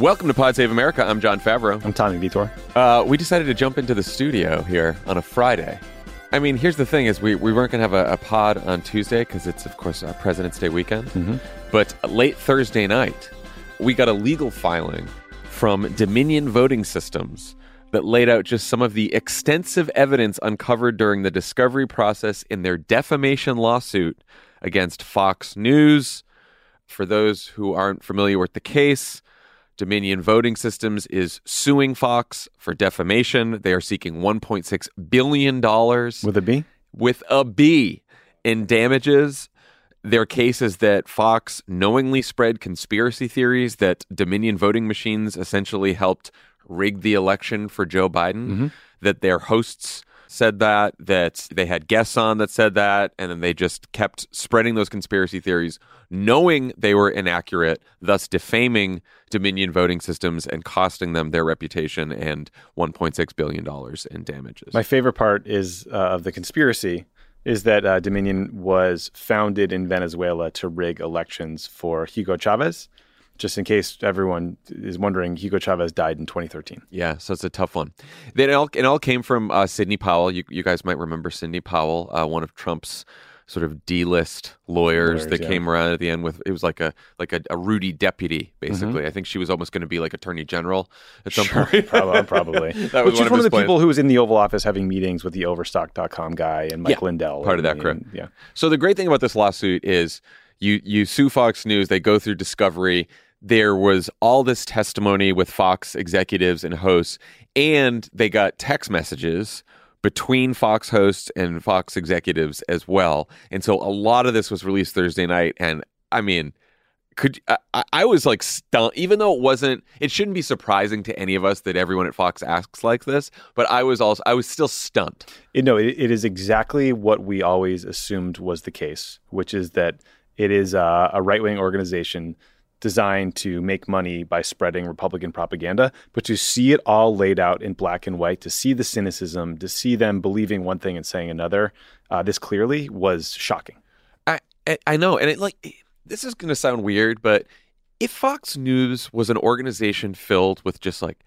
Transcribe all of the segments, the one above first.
Welcome to Pod Save America. I'm Jon Favreau. I'm Tommy Vietor. Uh, we decided to jump into the studio here on a Friday. I mean, here's the thing: is we, we weren't going to have a, a, pod on Tuesday because it's, of course, our President's Day weekend. Mm-hmm. But late Thursday night, we got a legal filing from Dominion Voting Systems that laid out just some of the extensive evidence uncovered during the discovery process in their defamation lawsuit against Fox News. For those who aren't familiar with the case, Dominion Voting Systems is suing Fox for defamation. They are seeking $1.6 billion. With a B? With a B in damages. Their case is that Fox knowingly spread conspiracy theories that Dominion voting machines essentially helped rig the election for Joe Biden, mm-hmm. that their hosts said that, that they had guests on that said that, and then they just kept spreading those conspiracy theories, knowing they were inaccurate, thus defaming Dominion voting systems and costing them their reputation and $1.6 billion in damages. My favorite part is uh, of the conspiracy is that uh, Dominion was founded in Venezuela to rig elections for Hugo Chavez just in case everyone is wondering, Hugo Chavez died in 2013. Yeah, so it's a tough one. Then it all, it all came from uh, Sidney Powell. You, you guys might remember Sidney Powell, uh, one of Trump's sort of D-list lawyers, lawyers that yeah. came around at the end with it was like a like a, a Rudy deputy basically. Mm-hmm. I think she was almost going to be like attorney general at some sure, point. probably. probably. that was one, of, one of the plans. people who was in the Oval Office having meetings with the Overstock.com guy and Mike yeah, Lindell. Part and, of that crew. yeah. So the great thing about this lawsuit is you you sue Fox News, they go through discovery there was all this testimony with Fox executives and hosts, and they got text messages between Fox hosts and Fox executives as well. And so a lot of this was released Thursday night. And I mean, could I, I was like stunned, even though it wasn't, it shouldn't be surprising to any of us that everyone at Fox asks like this. But I was also, I was still stunned. You know, it, it is exactly what we always assumed was the case, which is that it is a, a right wing organization designed to make money by spreading Republican propaganda, but to see it all laid out in black and white, to see the cynicism, to see them believing one thing and saying another, uh, this clearly was shocking. I I know, and it like this is going to sound weird, but if Fox News was an organization filled with just like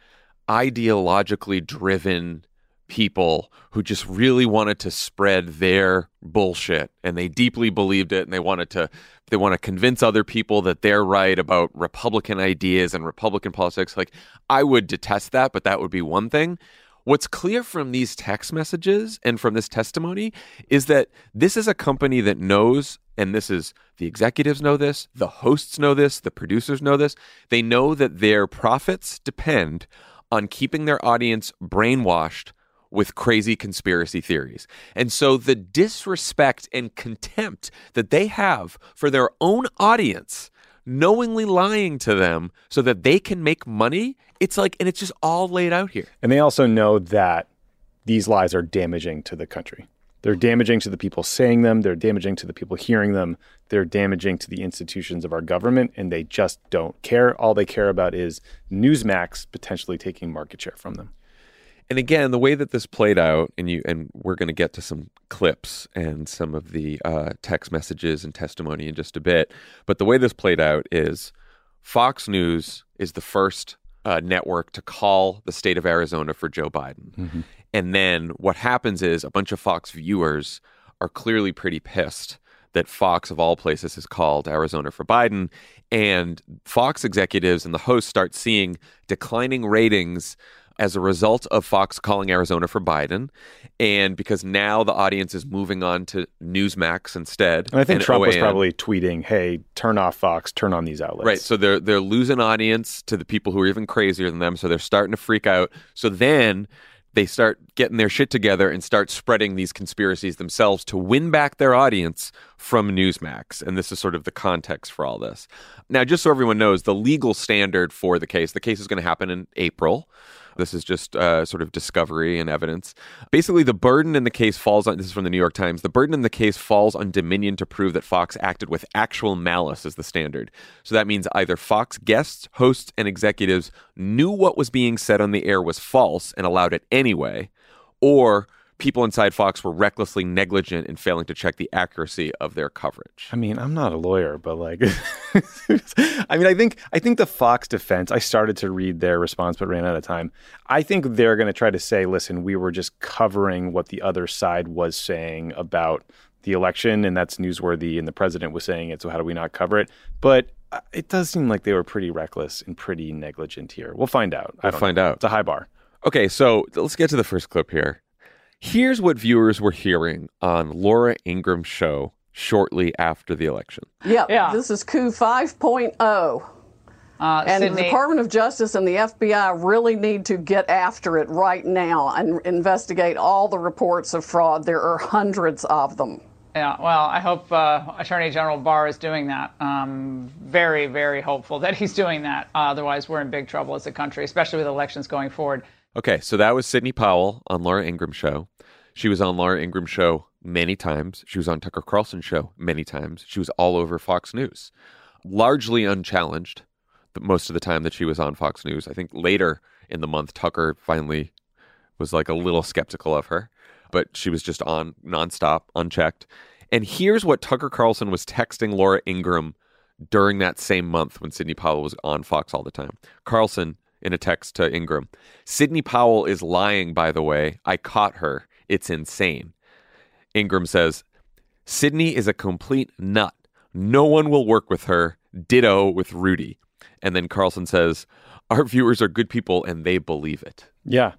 ideologically driven people who just really wanted to spread their bullshit and they deeply believed it and they wanted to they want to convince other people that they're right about republican ideas and republican politics. Like i would detest that but that would be one thing. What's clear from these text messages and from this testimony is that this is a company that knows and this is the executives know this the hosts know this the producers know this. They know that their profits depend on keeping their audience brainwashed with crazy conspiracy theories. And so the disrespect and contempt that they have for their own audience, knowingly lying to them so that they can make money, it's like, and it's just all laid out here. And they also know that these lies are damaging to the country. They're damaging to the people saying them, they're damaging to the people hearing them, they're damaging to the institutions of our government, and they just don't care. All they care about is Newsmax potentially taking market share from them and again, the way that this played out, and you and we're going to get to some clips and some of the uh, text messages and testimony in just a bit. But the way this played out is Fox News is the first uh, network to call the state of Arizona for Joe Biden, mm-hmm. and then what happens is a bunch of Fox viewers are clearly pretty pissed that Fox, of all places, has called Arizona for Biden. And Fox executives and the hosts start seeing declining ratings as a result of Fox calling Arizona for Biden, and because now the audience is moving on to Newsmax instead. And I think and Trump was probably tweeting, "Hey, turn off Fox, turn on these outlets." Right. So they're they're losing audience to the people who are even crazier than them. So they're starting to freak out. So then they start getting their shit together and start spreading these conspiracies themselves to win back their audience from Newsmax. And this is sort of the context for all this. Now, just so everyone knows, the legal standard for the case, the case is going to happen in April. This is just uh, sort of discovery and evidence. Basically, the burden in the case falls on this is from the New York Times. The burden in the case falls on Dominion to prove that Fox acted with actual malice as the standard. So that means either Fox guests, hosts, and executives knew what was being said on the air was false and allowed it anyway, or people inside Fox were recklessly negligent in failing to check the accuracy of their coverage. I mean, I'm not a lawyer, but like, I mean, I think I think the Fox defense. I started to read their response, but ran out of time. I think they're going to try to say, "Listen, we were just covering what the other side was saying about the election, and that's newsworthy, and the president was saying it. So how do we not cover it?" But uh, it does seem like they were pretty reckless and pretty negligent here. We'll find out. We'll find know. out. It's a high bar. Okay, so let's get to the first clip here. Here's what viewers were hearing on Laura Ingraham's show shortly after the election. Yep. Yeah. This is coup 5.0. Uh, And the Department of Justice and the FBI really need to get after it right now and investigate all the reports of fraud. There are hundreds of them. yeah, well, I hope uh, Attorney General Barr is doing that. Um, very, very hopeful that he's doing that. Uh, otherwise, we're in big trouble as a country, especially with elections going forward. Okay, so that was Sidney Powell on Laura Ingraham's show. She was on Laura Ingraham's show many times. She was on Tucker Carlson's show many times. She was all over Fox News, largely unchallenged most of the time that she was on Fox News. I think later in the month, Tucker finally was like a little skeptical of her, but she was just on nonstop, unchecked. And here's what Tucker Carlson was texting Laura Ingraham during that same month when Sidney Powell was on Fox all the time. Carlson, in a text to Ingraham, Sidney Powell is lying, by the way. I caught her. It's insane. Ingraham says, Sidney is a complete nut. No one will work with her. Ditto with Rudy. And then Carlson says, Our viewers are good people and they believe it. Yeah.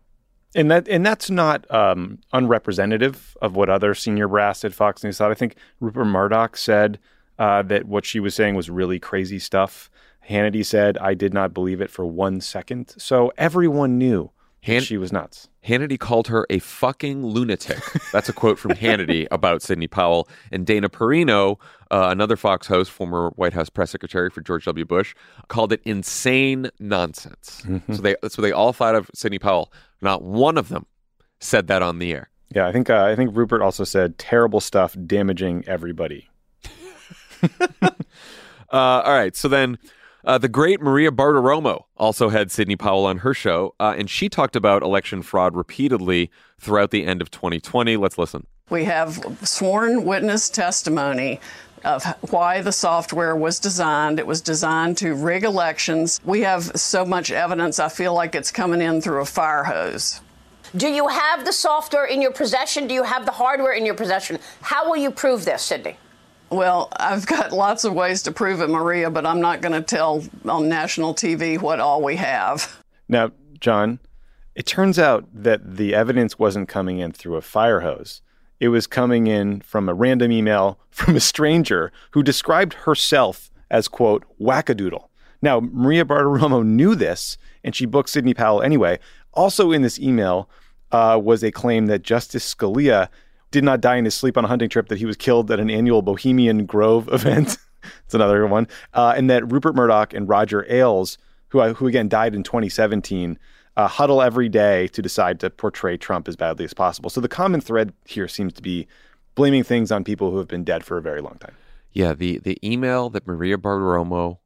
And that and that's not um, unrepresentative of what other senior brass at Fox News thought. I think Rupert Murdoch said uh, that what she was saying was really crazy stuff. Hannity said, "I did not believe it for one second. So everyone knew Han- she was nuts. Hannity called her a fucking lunatic. That's a quote from Hannity about Sidney Powell. And Dana Perino, uh, another Fox host, former White House press secretary for George W. Bush, called it insane nonsense. So they, that's what they all thought of Sidney Powell. Not one of them said that on the air. Yeah, I think uh, I think Rupert also said terrible stuff, damaging everybody. Uh, all right. So then uh, the great Maria Bartiromo also had Sidney Powell on her show, uh, and she talked about election fraud repeatedly throughout the end of 2020. Let's listen. We have sworn witness testimony of why the software was designed. It was designed to rig elections. We have so much evidence, I feel like it's coming in through a fire hose. Do you have the software in your possession? Do you have the hardware in your possession? How will you prove this, Sidney? Well, I've got lots of ways to prove it, Maria, but I'm not going to tell on national TV what all we have. Now, Jon, it turns out that the evidence wasn't coming in through a fire hose. It was coming in from a random email from a stranger who described herself as, quote, wackadoodle. Now, Maria Bartiromo knew this, and she booked Sidney Powell anyway. Also in this email uh, was a claim that Justice Scalia did not die in his sleep on a hunting trip, that he was killed at an annual Bohemian Grove event. It's another one. Uh, and that Rupert Murdoch and Roger Ailes, who, who again died in 2017, uh, huddle every day to decide to portray Trump as badly as possible. So the common thread here seems to be blaming things on people who have been dead for a very long time. Yeah, the, the email that Maria Bartiromo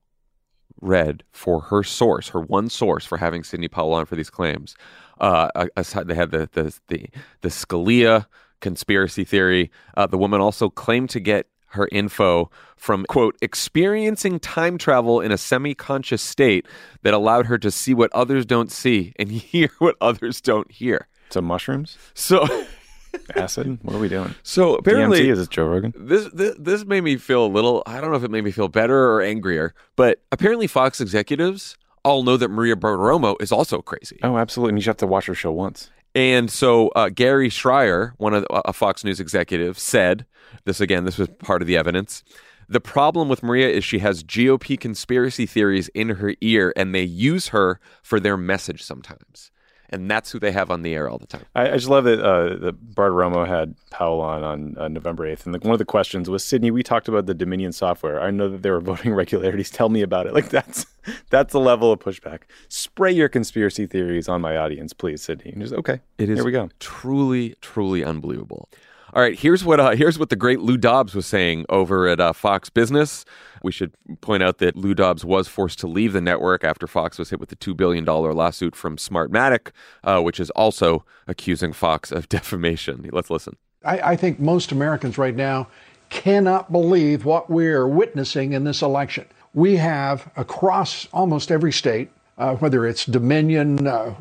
read for her source, her one source for having Sidney Powell on for these claims. Uh, aside, they had the the the, the Scalia conspiracy theory. Uh, the woman also claimed to get her info from quote experiencing time travel in a semi-conscious state that allowed her to see what others don't see and hear what others don't hear. So mushrooms, So acid. What are we doing? so apparently DMT is it Joe Rogan? this, this this made me feel a little I don't know if it made me feel better or angrier, but apparently Fox executives all know that Maria Bartiromo is also crazy. Oh, absolutely. And you just have to watch her show once. And so uh, Gary Schreier, one of a Fox News executive, said this again. This was part of the evidence. The problem with Maria is she has GOP conspiracy theories in her ear, and they use her for their message sometimes and that's who they have on the air all the time. I, I just love that uh, that Bartiromo had Powell on on uh, November eighth, and the, one of the questions was Sidney. We talked about the Dominion software. I know that there were voting irregularities. Tell me about it. Like that's that's the level of pushback. Spray your conspiracy theories on my audience, please, Sidney. And just okay. It is. Here we go. Truly, truly unbelievable. All right, here's what uh, here's what the great Lou Dobbs was saying over at uh, Fox Business. We should point out that Lou Dobbs was forced to leave the network after Fox was hit with the two billion dollar lawsuit from Smartmatic, uh, which is also accusing Fox of defamation. Let's listen. I, I think most Americans right now cannot believe what we're witnessing in this election. We have across almost every state uh, whether it's Dominion, uh,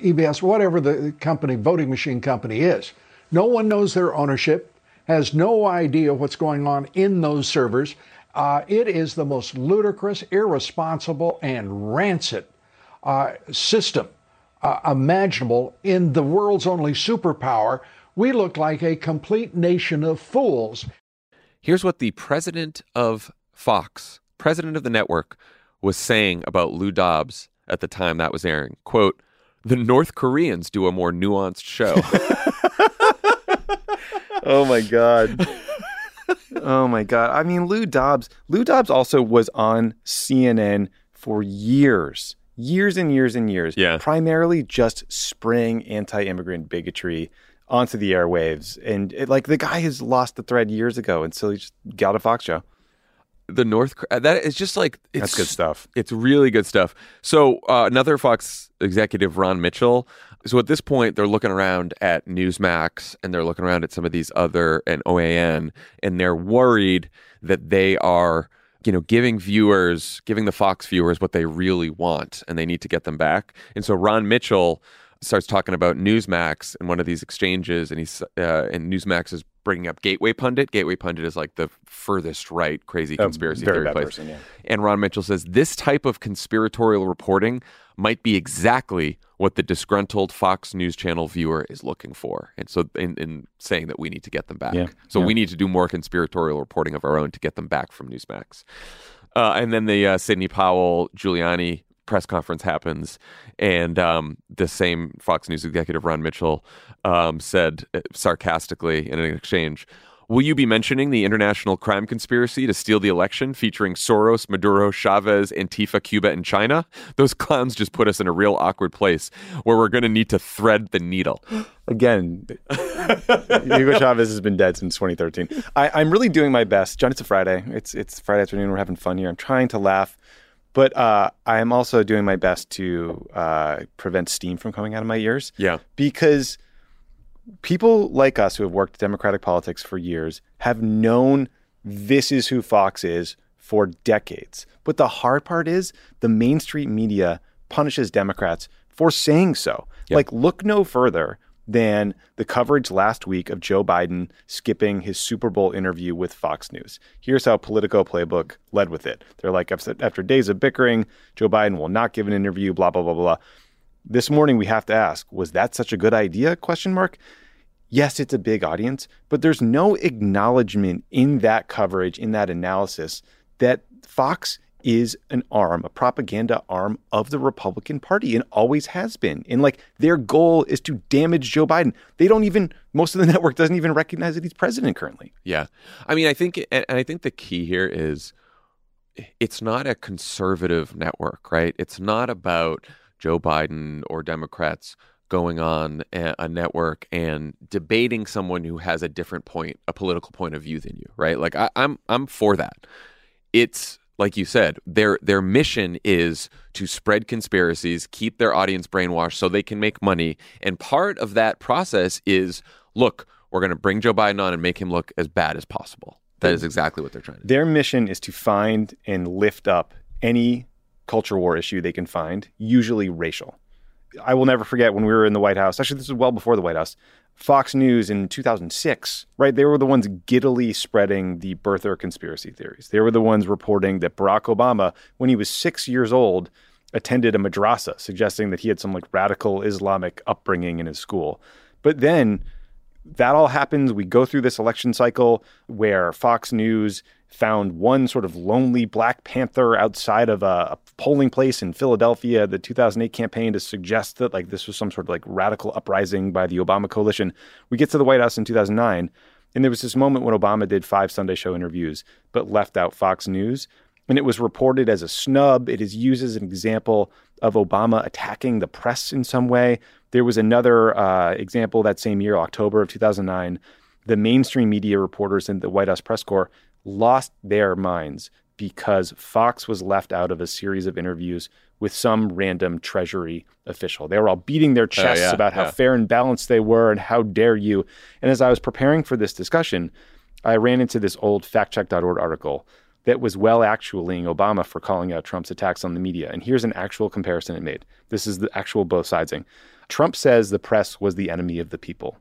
EBS, whatever the company, voting machine company is. No one knows their ownership, has no idea what's going on in those servers. Uh, it is the most ludicrous, irresponsible, and rancid uh, system uh, imaginable in the world's only superpower. We look like a complete nation of fools. Here's what the president of Fox, president of the network, was saying about Lou Dobbs at the time that was airing. Quote, the North Koreans do a more nuanced show. oh my god. oh my god. I mean, Lou Dobbs. Lou Dobbs also was on CNN for years, years and years and years. Yeah. Primarily just spraying anti-immigrant bigotry onto the airwaves, and it, like the guy has lost the thread years ago, and so he just got a Fox show. The North that is just like it's, That's good stuff. It's really good stuff. So uh, another Fox executive, Ron Mitchell. So at this point, they're looking around at Newsmax and they're looking around at some of these other and OAN, and they're worried that they are, you know, giving viewers, giving the Fox viewers what they really want, and they need to get them back. And so Ron Mitchell starts talking about Newsmax in one of these exchanges, and he's uh, and Newsmax is bringing up Gateway Pundit. Gateway Pundit is like the furthest right crazy conspiracy theory place. person, yeah. And Ron Mitchell says this type of conspiratorial reporting might be exactly what the disgruntled Fox News Channel viewer is looking for. And so, in, in saying that we need to get them back. Yeah, So, yeah. we need to do more conspiratorial reporting of our own to get them back from Newsmax. Uh, and then the uh, Sidney Powell Giuliani press conference happens, and um, the same Fox News executive Ron Mitchell um, said uh, sarcastically in an exchange. Will you be mentioning the international crime conspiracy to steal the election featuring Soros, Maduro, Chavez, Antifa, Cuba, and China? Those clowns just put us in a real awkward place where we're going to need to thread the needle. Again, Hugo Chavez has been dead since 2013. I, I'm really doing my best. Jon, it's a Friday. It's it's Friday afternoon. We're having fun here. I'm trying to laugh, but uh, I am also doing my best to uh, prevent steam from coming out of my ears. Yeah. because people like us who have worked Democratic politics for years have known this is who Fox is for decades. But the hard part is the mainstream media punishes Democrats for saying so. Like, look no further than the coverage last week of Joe Biden skipping his Super Bowl interview with Fox News. Here's how Politico Playbook led with it. They're like, after days of bickering, Joe Biden will not give an interview, blah, blah, blah, blah. This morning we have to ask, was that such a good idea? Question mark. Yes, it's a big audience, but there's no acknowledgement in that coverage, in that analysis, that Fox is an arm, a propaganda arm of the Republican Party and always has been. And like their goal is to damage Joe Biden. They don't even, most of the network doesn't even recognize that he's president currently. Yeah. I mean, I think, and I think the key here is it's not a conservative network, right? It's not about Joe Biden or Democrats going on a, network and debating someone who has a different point, a political point of view than you, right? Like I, I'm, I'm for that. It's like you said, their their mission is to spread conspiracies, keep their audience brainwashed so they can make money. And part of that process is, look, we're going to bring Joe Biden on and make him look as bad as possible. That is exactly what they're trying to do. Their mission is to find and lift up any culture war issue they can find, usually racial. I will never forget when we were in the White House. Actually, this was well before the White House. Fox News in 2006, right? They were the ones giddily spreading the birther conspiracy theories. They were the ones reporting that Barack Obama, when he was six years old, attended a madrasa, suggesting that he had some like radical Islamic upbringing in his school. But then that all happens. We go through this election cycle where Fox News found one sort of lonely Black Panther outside of a, a, polling place in Philadelphia, the 2008 campaign to suggest that like this was some sort of like radical uprising by the Obama coalition. We get to the White House in 2009, and there was this moment when Obama did five Sunday show interviews, but left out Fox News. And it was reported as a snub. It is used as an example of Obama attacking the press in some way. There was another uh, example that same year, October of 2009. The mainstream media reporters in the White House press corps lost their minds because Fox was left out of a series of interviews with some random Treasury official. They were all beating their oh, chests yeah, about how yeah. fair and balanced they were and how dare you. And as I was preparing for this discussion, I ran into this old factcheck.org article that was well actualing Obama for calling out Trump's attacks on the media. And here's an actual comparison it made. This is the actual both sidesing. Trump says the press was the enemy of the people.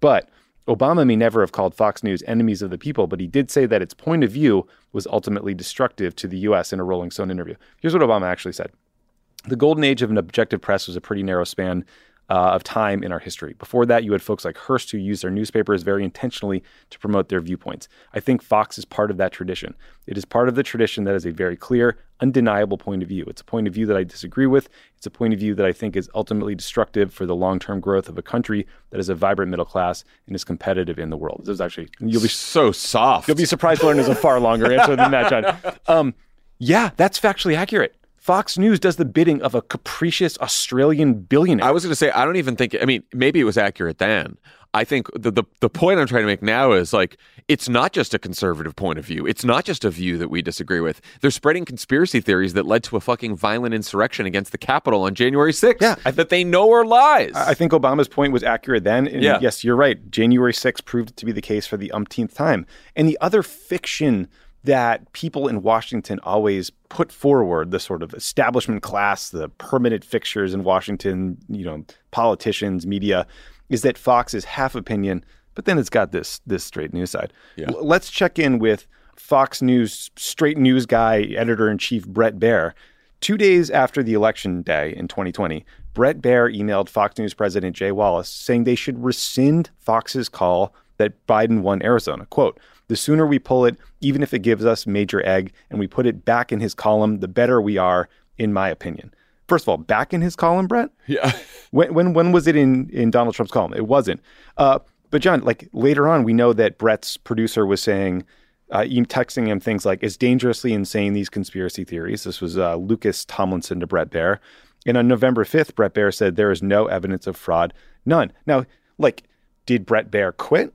But Obama may never have called Fox News enemies of the people, but he did say that its point of view was ultimately destructive to the U.S. in a Rolling Stone interview. Here's what Obama actually said The golden age of an objective press was a pretty narrow span uh, of time in our history. Before that, you had folks like Hearst who used their newspapers very intentionally to promote their viewpoints. I think Fox is part of that tradition. It is part of the tradition that is a very clear, undeniable point of view. It's a point of view that I disagree with. It's a point of view that I think is ultimately destructive for the long term growth of a country that is a vibrant middle class and is competitive in the world. This is actually, you'll be so soft. You'll be surprised to learn there's a far longer answer than that, Jon. Um, yeah, that's factually accurate. Fox News does the bidding of a capricious Australian billionaire. I was going to say, I don't even think, I mean, maybe it was accurate then. I think the, the the point I'm trying to make now is like it's not just a conservative point of view. It's not just a view that we disagree with. They're spreading conspiracy theories that led to a fucking violent insurrection against the Capitol on January 6th. Yeah, I- that they know are lies. I think Obama's point was accurate then. And Yeah. yes, you're right. January 6th proved to be the case for the umpteenth time. And the other fiction that people in Washington always put forward, the sort of establishment class, the permanent fixtures in Washington, you know, politicians, media, is that Fox is half opinion, but then it's got this this straight news side. Yeah. L- let's check in with Fox News straight news guy, editor in chief Bret Baier. Two days after the election day in 2020, Bret Baier emailed Fox News President Jay Wallace saying they should rescind Fox's call that Biden won Arizona. Quote, the sooner we pull it, even if it gives us major egg, and we put it back in his column, the better we are, in my opinion. First of all, back in his column, Bret? yeah. When when when was it in in Donald Trump's column? It wasn't. Uh, but Jon, like later on, we know that Bret's producer was saying, uh, texting him things like, "It's dangerously insane these conspiracy theories." This was uh, Lucas Tomlinson to Bret Baier, and on November fifth, Bret Baier said there is no evidence of fraud, none. Now, like, did Brett Baer quit?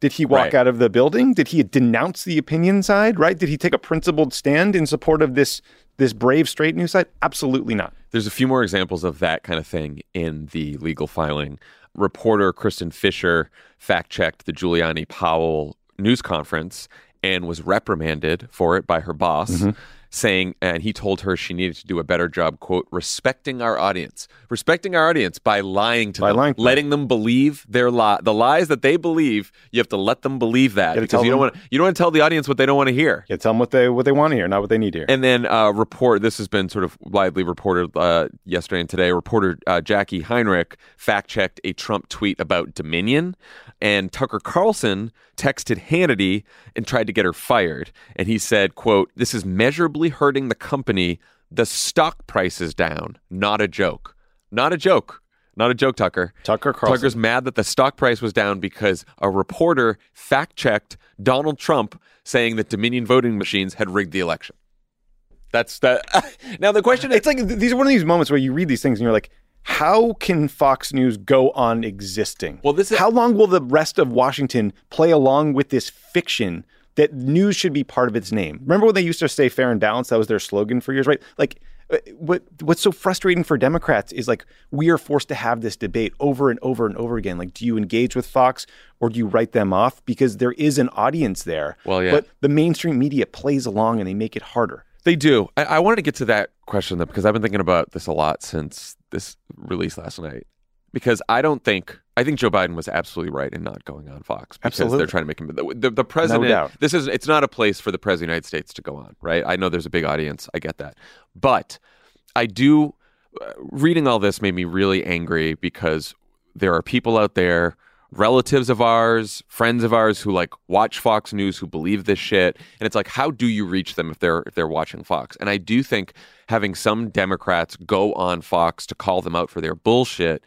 Did he walk Right. out of the building? Did he denounce the opinion side? Right? Did he take a principled stand in support of this this brave straight news side? Absolutely not. There's a few more examples of that kind of thing in the legal filing. Reporter Kristin Fisher fact checked the Giuliani Powell news conference and was reprimanded for it by her boss, Mm-hmm. Saying, and he told her she needed to do a better job, quote, respecting our audience. Respecting our audience by lying to By them, lying to letting them believe their lie, the lies that they believe. You have to let them believe that Gotta because you don't want you don't want to tell the audience what they don't want to hear. Yeah, tell them what they what they want to hear, not what they need to hear. And then uh, report. This has been sort of widely reported uh, yesterday and today. Reporter uh, Jacqui Heinrich fact checked a Trump tweet about Dominion, and Tucker Carlson texted Hannity and tried to get her fired. And he said, "quote This is measurably hurting the company. The stock price is down. Not a joke. Not a joke." Not a joke, Tucker. Tucker Carlson. Tucker's mad that the stock price was down because a reporter fact checked Donald Trump saying that Dominion voting machines had rigged the election. That's that. now the question is, it's like these are one of these moments where you read these things and you're like, how can Fox News go on existing? Well, this is- how long will the rest of Washington play along with this fiction that news should be part of its name? Remember when they used to say fair and balanced? That was their slogan for years, right? Like. uh, What what's so frustrating for Democrats is like we are forced to have this debate over and over and over again. Like, do you engage with Fox or do you write them off? Because there is an audience there. Well, yeah. But the mainstream media plays along and they make it harder. They do. I, I wanted to get to that question though because I've been thinking about this a lot since this release last night. Because I don't think I think Joe Biden was absolutely right in not going on Fox because Absolutely. they're trying to make him the, the, the president. doubt. This is it's not a place for the president of the United States to go on, right? I know there's a big audience. I get that, but I do. Uh, reading all this made me really angry because there are people out there, relatives of ours, friends of ours who like watch Fox News who believe this shit, and it's like, how do you reach them if they're if they're watching Fox? And I do think having some Democrats go on Fox to call them out for their bullshit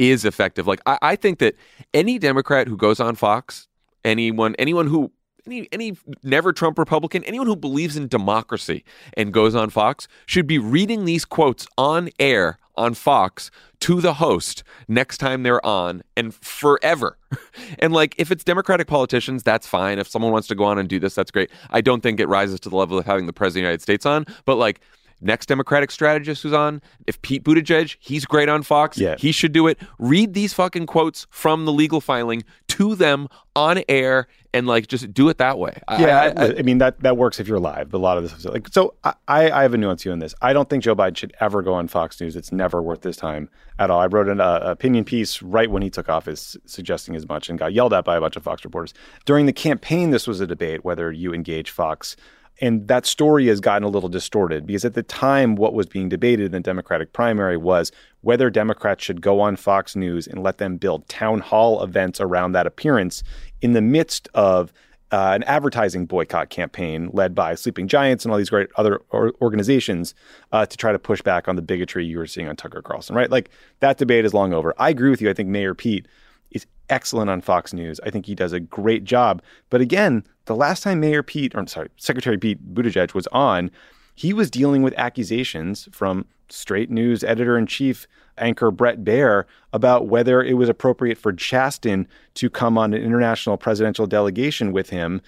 is effective. Like I, I think that any Democrat who goes on Fox, anyone anyone who any any never Trump Republican, anyone who believes in democracy and goes on Fox should be reading these quotes on air on Fox to the host next time they're on and forever. and like if it's Democratic politicians, that's fine. If someone wants to go on and do this, that's great. I don't think it rises to the level of having the president of the United States on, but like next Democratic strategist who's on, if Pete Buttigieg, he's great on Fox, Yeah. he should do it. Read these fucking quotes from the legal filing to them on air and like just do it that way. Yeah, I- I, I mean that that works if you're live. But a lot of this is like so. I, I have a nuance view on this. I don't think Joe Biden should ever go on Fox News. It's never worth his time at all. I wrote an uh, opinion piece right when he took office, suggesting as much, and got yelled at by a bunch of Fox reporters during the campaign. This was a debate whether you engage Fox. And that story has gotten a little distorted because at the time, what was being debated in the Democratic primary was whether Democrats should go on Fox News and let them build town hall events around that appearance in the midst of uh, an advertising boycott campaign led by Sleeping Giants and all these great other or- organizations uh, to try to push back on the bigotry you were seeing on Tucker Carlson, right? Like that debate is long over. I agree with you. I think Mayor Pete is excellent on Fox News. I think he does a great job. But again, the last time Mayor Pete, or I'm sorry, Secretary Pete Buttigieg was on, he was dealing with accusations from straight news editor in chief anchor Bret Baier about whether it was appropriate for Chasten to come on an international presidential delegation with him.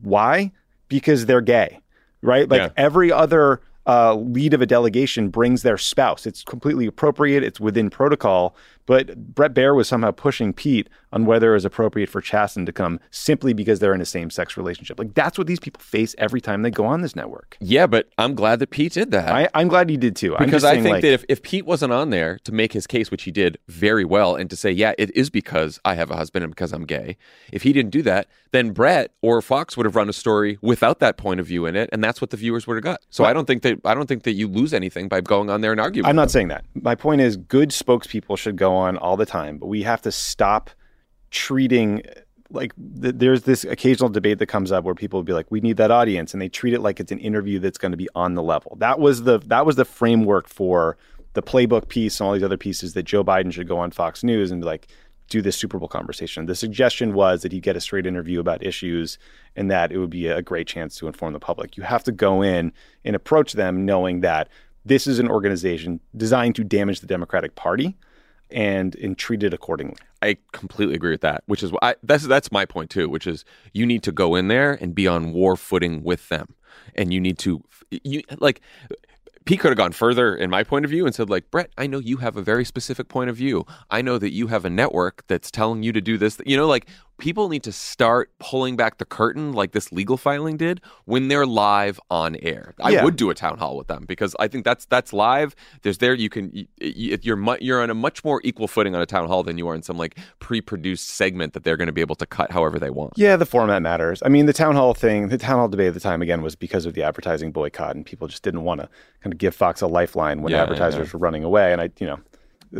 Why? Because they're gay, right? Like Yeah. every other uh, lead of a delegation brings their spouse. It's completely appropriate. It's within protocol. But Bret Baier was somehow pushing Pete on whether it was appropriate for Chasten to come simply because they're in a same sex relationship. Like that's what these people face every time they go on this network. yeah, but I'm glad that Pete did that. I, I'm glad he did too. Because I think like, that if, if Pete wasn't on there to make his case, which he did very well, and to say, yeah, it is because I have a husband and because I'm gay, if he didn't do that, then Bret or Fox would have run a story without that point of view in it, and that's what the viewers would have got. So I don't think that I don't think that you lose anything by going on there and arguing. I'm not saying that. My point is, good spokespeople should go on all the time, but we have to stop treating like th- there's this occasional debate that comes up where people will be like, "We need that audience," and they treat it like it's an interview that's going to be on the level. That was the that was the framework for the playbook piece and all these other pieces that Joe Biden should go on Fox News and be like do this Super Bowl conversation. The suggestion was that he'd get a straight interview about issues and that it would be a great chance to inform the public. You have to go in and approach them knowing that this is an organization designed to damage the Democratic Party and, and it accordingly. I completely agree with that. Which is why that's that's my point too. Which is you need to go in there and be on war footing with them, and you need to you like. Pete could have gone further in my point of view and said, like, Bret, I know you have a very specific point of view. I know that you have a network that's telling you to do this. You know, like people need to start pulling back the curtain like this legal filing did when they're live on air. I Yeah. would do a town hall with them because I think that's that's live. There's there you can you, you- you're mu- you're on a much more equal footing on a town hall than you are in some like pre-produced segment that they're going to be able to cut however they want. Yeah, the format matters. I mean, the town hall thing, the town hall debate at the time, again, was because of the advertising boycott, and people just didn't want to kind of give Fox a lifeline when Yeah, yeah, advertisers were running away. And I, you know,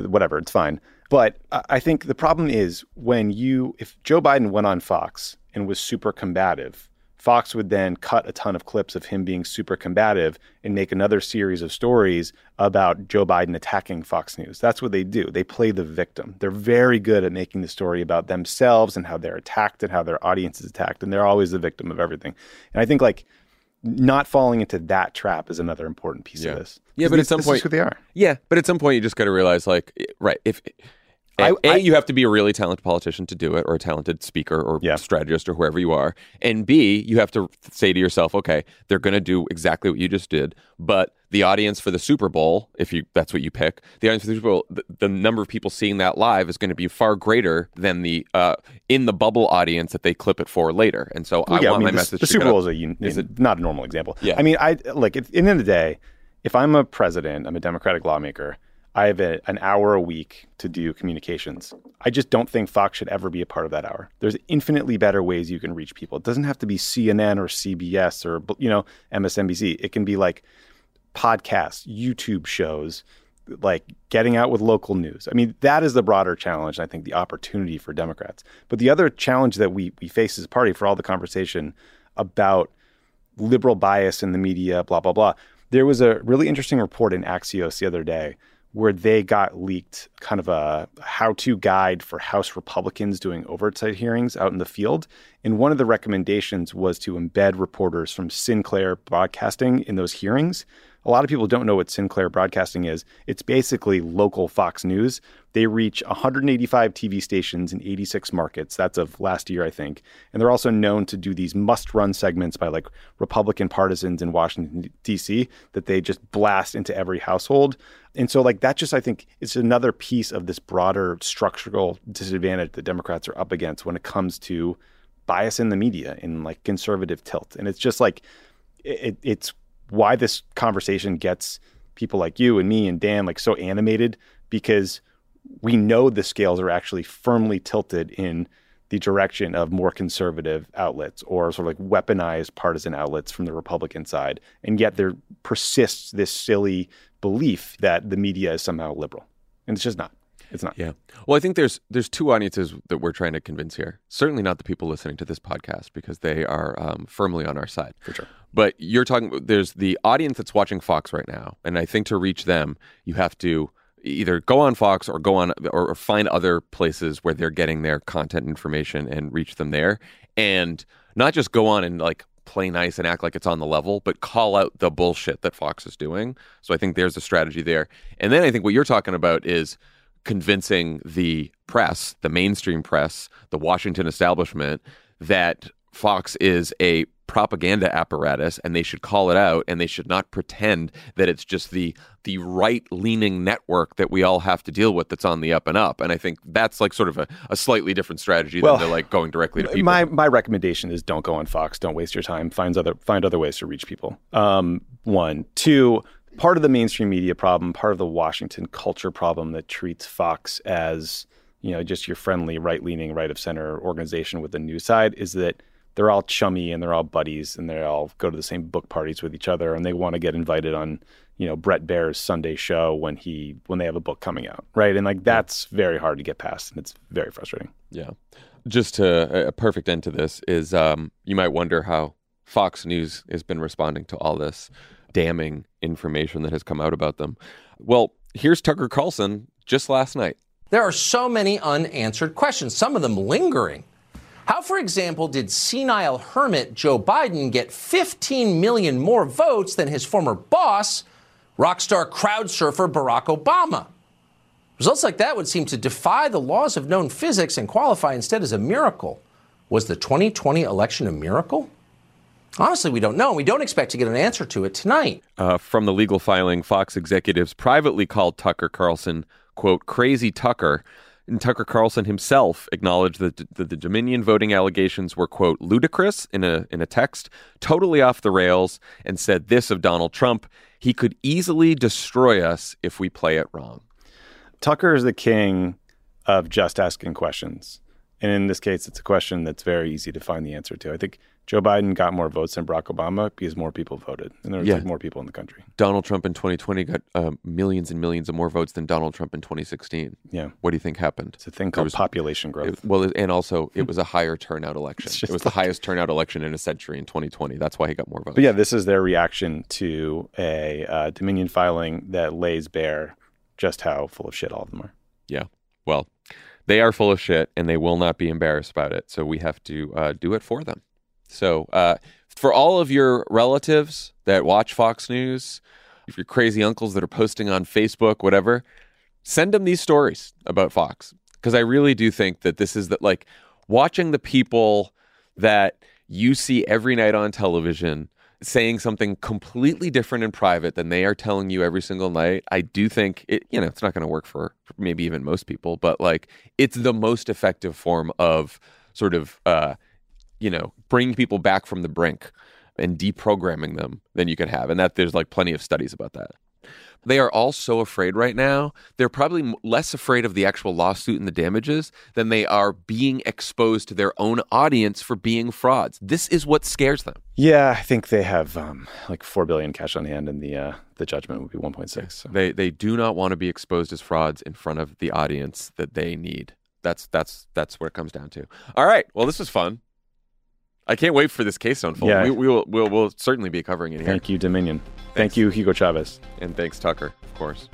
whatever, it's fine. But I think the problem is when you, if Joe Biden went on Fox and was super combative, Fox would then cut a ton of clips of him being super combative and make another series of stories about Joe Biden attacking Fox News. That's what they do. They play the victim. They're very good at making the story about themselves and how they're attacked and how their audience is attacked. And they're always the victim of everything. And I think like not falling into that trap is another important piece Yeah. of this. Yeah, but at some point- who they are. Yeah, but at some point you just got to realize, like, right, if I- A, I- you have to be a really talented politician to do it, or a talented speaker, or Yeah. strategist, or whoever you are, and B, you have to say to yourself, okay, they're going to do exactly what you just did, but the audience for the Super Bowl, if you that's what you pick, the audience for the Super Bowl, the, the number of people seeing that live is going to be far greater than the uh, in the bubble audience that they clip it for later, and so Well, I yeah, want I mean, my the, message. the Super Bowl is a un- Is is not a normal example. Yeah. I mean, I like at the end of the day, if I'm a president, I'm a Democratic lawmaker. I have a, an hour a week to do communications. I just don't think Fox should ever be a part of that hour. There's infinitely better ways you can reach people. It doesn't have to be CNN or CBS or you know MSNBC. It can be like podcasts, YouTube shows, like getting out with local news. I mean, that is the broader challenge. I think the opportunity for Democrats. But the other challenge that we we face as a party for all the conversation about liberal bias in the media, blah blah blah. There was a really interesting report in Axios the other day where they got leaked kind of a how-to guide for House Republicans doing oversight hearings out in the field. And one of the recommendations was to embed reporters from Sinclair Broadcasting in those hearings a lot of people don't know what Sinclair Broadcasting is. It's basically local Fox News. They reach 185 TV stations in 86 markets. That's of last year, I think. And they're also known to do these must run segments by like Republican partisans in Washington, D.C., that they just blast into every household. And so, like, that just, I think, is another piece of this broader structural disadvantage that Democrats are up against when it comes to bias in the media and like conservative tilt. And it's just like, it, it's why this conversation gets people like you and me and Dan like so animated because we know the scales are actually firmly tilted in the direction of more conservative outlets or sort of like weaponized partisan outlets from the Republican side. And yet there persists this silly belief that the media is somehow liberal. And it's just not. It's not. Yeah. Well, I think there's there's two audiences that we're trying to convince here. Certainly not the people listening to this podcast because they are um, firmly on our side. For sure. But you're talking. There's the audience that's watching Fox right now, and I think to reach them, you have to either go on Fox or go on or, or find other places where they're getting their content information and reach them there, and not just go on and like play nice and act like it's on the level, but call out the bullshit that Fox is doing. So I think there's a strategy there. And then I think what you're talking about is convincing the press, the mainstream press, the Washington establishment, that Fox is a propaganda apparatus and they should call it out and they should not pretend that it's just the the right leaning network that we all have to deal with that's on the up and up. And i think that's like sort of a, a slightly different strategy well, than like going directly to people. my my recommendation is don't go on fox. Don't waste your time. Find other find other ways to reach people. Um, one. Two part of the mainstream media problem, part of the Washington culture problem that treats Fox as, you know, just your friendly right leaning, right of center organization with the news side is that they're all chummy and they're all buddies and they all go to the same book parties with each other and they want to get invited on, you know, Bret Baier's Sunday show when he when they have a book coming out. Right. And like that's very hard to get past and it's very frustrating. Yeah. Just to a perfect end to this is um, you might wonder how Fox News has been responding to all this damning information that has come out about them. Well, here's Tucker Carlson just last night. There are so many unanswered questions, some of them lingering. How, for example, did senile hermit Joe Biden get 15 million more votes than his former boss, rock star crowd surfer Barack Obama? Results like that would seem to defy the laws of known physics and qualify instead as a miracle. Was the 2020 election a miracle? Honestly, we don't know. We don't expect to get an answer to it tonight. Uh, from the legal filing, Fox executives privately called Tucker Carlson, quote, crazy Tucker. And Tucker Carlson himself acknowledged that the, the Dominion voting allegations were, quote, ludicrous in a, in a text, totally off the rails, and said this of Donald Trump he could easily destroy us if we play it wrong. Tucker is the king of just asking questions. And in this case, it's a question that's very easy to find the answer to. I think Joe Biden got more votes than Barack Obama because more people voted, and there was yeah. like more people in the country. Donald Trump in 2020 got uh, millions and millions of more votes than Donald Trump in 2016. Yeah. What do you think happened? It's a thing called was, population growth. It, well, and also it was a higher turnout election. it was like, the highest turnout election in a century in 2020. That's why he got more votes. But yeah, this is their reaction to a uh, Dominion filing that lays bare just how full of shit all of them are. Yeah. Well, they are full of shit and they will not be embarrassed about it. So we have to uh, do it for them. So uh, for all of your relatives that watch Fox News, if your crazy uncles that are posting on Facebook, whatever, send them these stories about Fox because I really do think that this is that like watching the people that you see every night on television saying something completely different in private than they are telling you every single night, I do think it, you know, it's not going to work for maybe even most people, but like it's the most effective form of sort of, uh, you know, bringing people back from the brink and deprogramming them than you can have. And that there's like plenty of studies about that. They are all so afraid right now. They're probably less afraid of the actual lawsuit and the damages than they are being exposed to their own audience for being frauds. This is what scares them. Yeah, I think they have um, like four billion cash on hand, and the uh, the judgment would be one point six. So. They they do not want to be exposed as frauds in front of the audience that they need. That's that's that's what it comes down to. All right. Well, this was fun. I can't wait for this case to unfold. Yeah. We, we will we'll, we'll certainly be covering it here. Thank you, Dominion. Thanks. Thank you, Hugo Chavez. And thanks, Tucker, of course.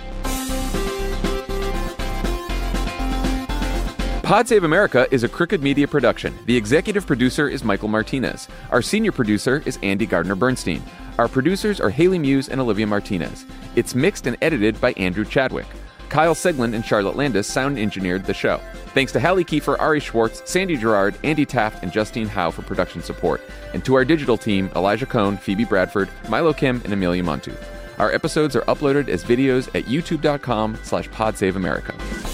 Pod Save America is a Crooked Media production. The executive producer is Michael Martinez. Our senior producer is Andy Gardner Bernstein. Our producers are Haley Muse and Olivia Martinez. It's mixed and edited by Andrew Chadwick. Kyle Seglin and Charlotte Landes sound engineered the show. Thanks to Hallie Kiefer, Ari Schwartz, Sandy Girard, Andy Taft, and Justine Howe for production support. And to our digital team, Elijah Cone, Phoebe Bradford, Milo Kim, and Amelia Montooth. Our episodes are uploaded as videos at youtube.com slash podsaveamerica.